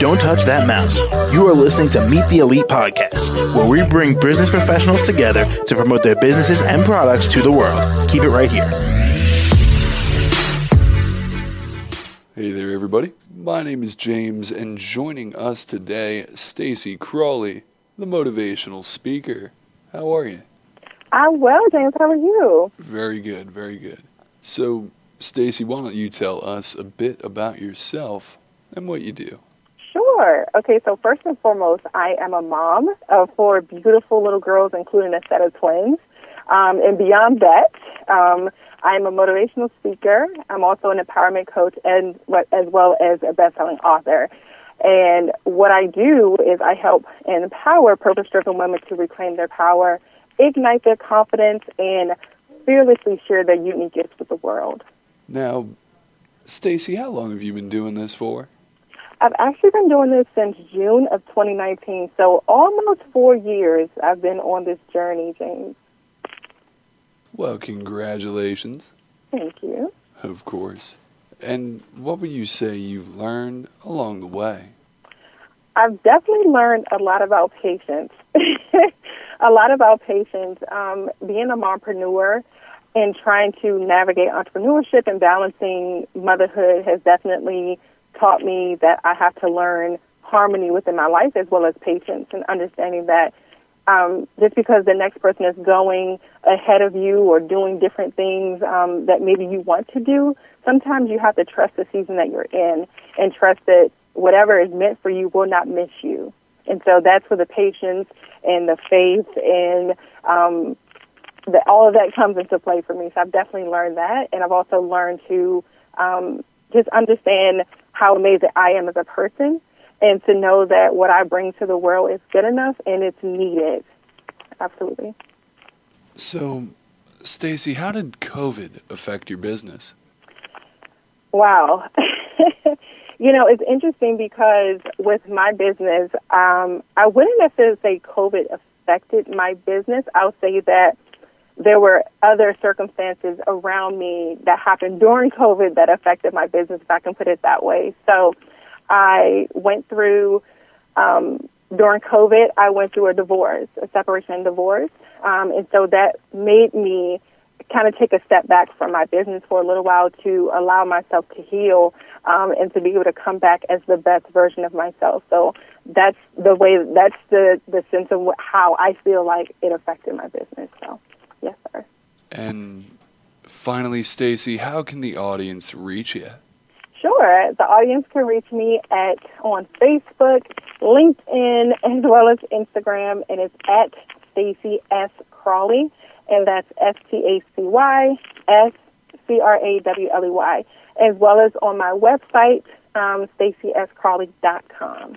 Don't touch that mouse. You are listening to Meet the Elite podcast, where we bring business professionals together to promote their businesses and products to the world. Keep it right here. Hey there, everybody. My name is James, and joining us today, Stacy Crawley, the motivational speaker. How are you? I'm well, James. How are you? Very good, very good. So, Stacy, why don't you tell us a bit about yourself and what you do? Sure. Okay, so first and foremost, I am a mom of four beautiful little girls, including a set of twins. Um, and beyond that, um, I'm a motivational speaker. I'm also an empowerment coach, and as well as a best-selling author. And what I do is I help empower purpose-driven women to reclaim their power, ignite their confidence, and fearlessly share their unique gifts with the world. Now, Stacy, how long have you been doing this for? I've actually been doing this since June of 2019, so almost four years I've been on this journey, James. Well, congratulations. Thank you. Of course. And what would you say you've learned along the way? I've definitely learned a lot about patience. a lot about patience. Um, being a mompreneur and trying to navigate entrepreneurship and balancing motherhood has definitely taught me that I have to learn harmony within my life as well as patience and understanding that um, just because the next person is going ahead of you or doing different things um, that maybe you want to do, sometimes you have to trust the season that you're in and trust that whatever is meant for you will not miss you. And so that's where the patience and the faith and um, the, all of that comes into play for me. So I've definitely learned that, and I've also learned to um, just understand how amazing I am as a person and to know that what I bring to the world is good enough and it's needed. Absolutely. So, Stacy, how did COVID affect your business? Wow. you know, it's interesting because with my business, um, I wouldn't necessarily say COVID affected my business. I'll say that there were other circumstances around me that happened during COVID that affected my business, if I can put it that way. So I went through, um, during COVID, I went through a divorce, a separation and divorce. Um, and so that made me kind of take a step back from my business for a little while to allow myself to heal um, and to be able to come back as the best version of myself. So that's the way, that's the, the sense of how I feel like it affected my business. So. Yes, sir. And finally, Stacy, how can the audience reach you? Sure. The audience can reach me at on Facebook, LinkedIn, as well as Instagram, and it's at Stacy S. Crawley, and that's S T A C Y S C R A W L E Y, as well as on my website, um, StacySCrawley.com.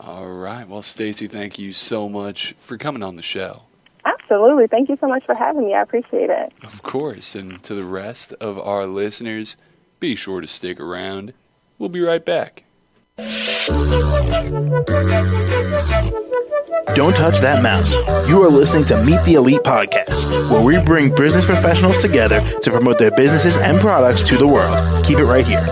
All right. Well, Stacy, thank you so much for coming on the show. Absolutely. Thank you so much for having me. I appreciate it. Of course. And to the rest of our listeners, be sure to stick around. We'll be right back. Don't touch that mouse. You are listening to Meet the Elite podcast, where we bring business professionals together to promote their businesses and products to the world. Keep it right here.